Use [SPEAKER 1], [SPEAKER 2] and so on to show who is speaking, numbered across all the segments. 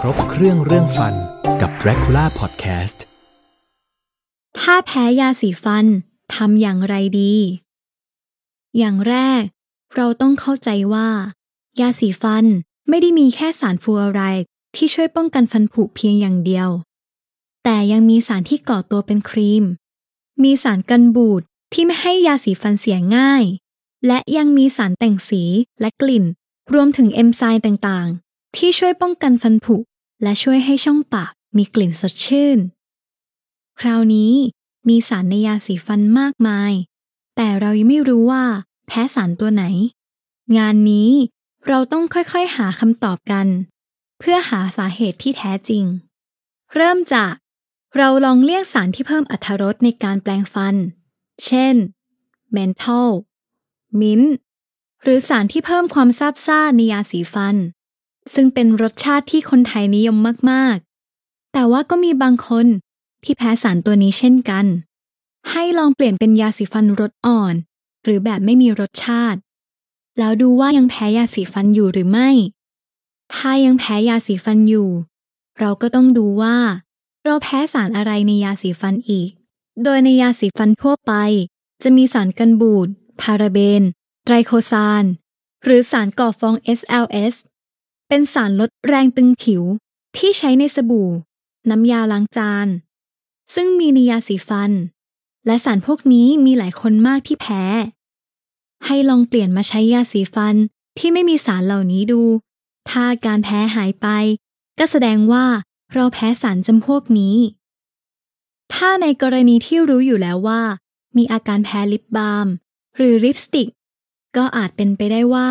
[SPEAKER 1] ครบเครื่องเรื่องฟันกับ Dracula Podcast
[SPEAKER 2] ถ้าแพ้ยาสีฟันทำอย่างไรดี อย่างแรก เราต้องเข้าใจว่า ยาสีฟันไม่ได้มีแค่สารฟูออไรด์ที่ช่วยป้องกันฟันผุเพียงอย่างเดียว แต่ยังมีสารที่ก่อตัวเป็นครีม มีสารกันบูดที่ไม่ให้ยาสีฟันเสียง่าย และยังมีสารแต่งสีและกลิ่น รวมถึงเอนไซม์ต่าง ที่ช่วยป้องกันฟันผุ และช่วยให้ช่องปากมีกลิ่นสดชื่น คราวนี้มีสารในยาสีฟันมากมาย แต่เรายังไม่รู้ว่า แพ้สารตัวไหน งานนี้เราต้องค่อยๆหาคำตอบกัน เพื่อหาสาเหตุที่แท้จริง เริ่มจากเราลองเรียกสารที่เพิ่มอรรถรสในการแปลงฟัน เช่น เมนทอล มิ้นต์ หรือสารที่เพิ่มความซาบซ่าในยาสีฟัน ซึ่งเป็นรสชาติที่คนไทยนิยมมากๆ แต่ว่าก็มีบางคนที่แพ้สารตัวนี้เช่นกัน ให้ลองเปลี่ยนเป็นยาสีฟันรสอ่อน หรือแบบไม่มีรสชาติ แล้วดูว่ายังแพ้ยาสีฟันอยู่หรือไม่ ถ้ายังแพ้ยาสีฟันอยู่ เราก็ต้องดูว่า เราแพ้สารอะไรในยาสีฟันอีก โดยในยาสีฟันทั่วไป จะมีสารกันบูด พาราเบน ไตรโคซาน หรือสารก่อฟอง SLS เป็นสารลดแรงตึงผิวที่ใช้ในสบู่ น้ำยาล้างจาน ซึ่งมีในยาสีฟัน และสารพวกนี้มีหลายคนมากที่แพ้ ให้ลองเปลี่ยนมาใช้ยาสีฟันที่ไม่มีสารเหล่านี้ดู ถ้าการแพ้หายไป ก็แสดงว่าเราแพ้สารจำพวกนี้ ถ้าในกรณีที่รู้อยู่แล้วว่า มีอาการแพ้ลิปบาล์มหรือลิปสติก ก็อาจเป็นไปได้ว่า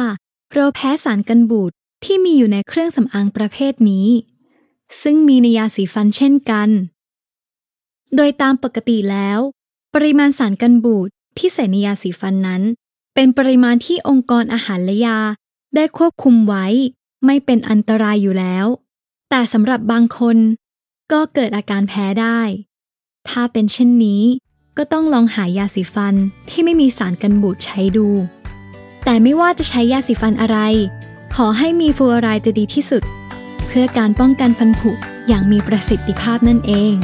[SPEAKER 2] เราแพ้สารกันบูด ที่มีอยู่ในเครื่องสำอางประเภทนี้ ซึ่งมีในยาสีฟันเช่นกัน โดยตามปกติแล้ว ปริมาณสารกันบูดที่ใส่ในยาสีฟันนั้น เป็นปริมาณที่องค์กรอาหารและยาได้ควบคุมไว้ ไม่เป็นอันตรายอยู่แล้ว แต่สำหรับบางคนก็เกิดอาการแพ้ได้ ถ้าเป็นเช่นนี้ ก็ต้องลองหายาสีฟันที่ไม่มีสารกันบูดใช้ดู แต่ไม่ว่าจะใช้ยาสีฟันอะไร ขอให้มีฟูออไรด์จะดีที่สุด เพื่อการป้องกันฟันผุอย่างมีประสิทธิภาพนั่นเอง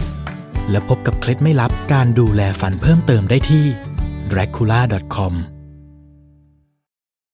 [SPEAKER 1] และพบกับเคล็ดไม่ลับการดูแลฟันเพิ่มเติมได้ที่ dracula.com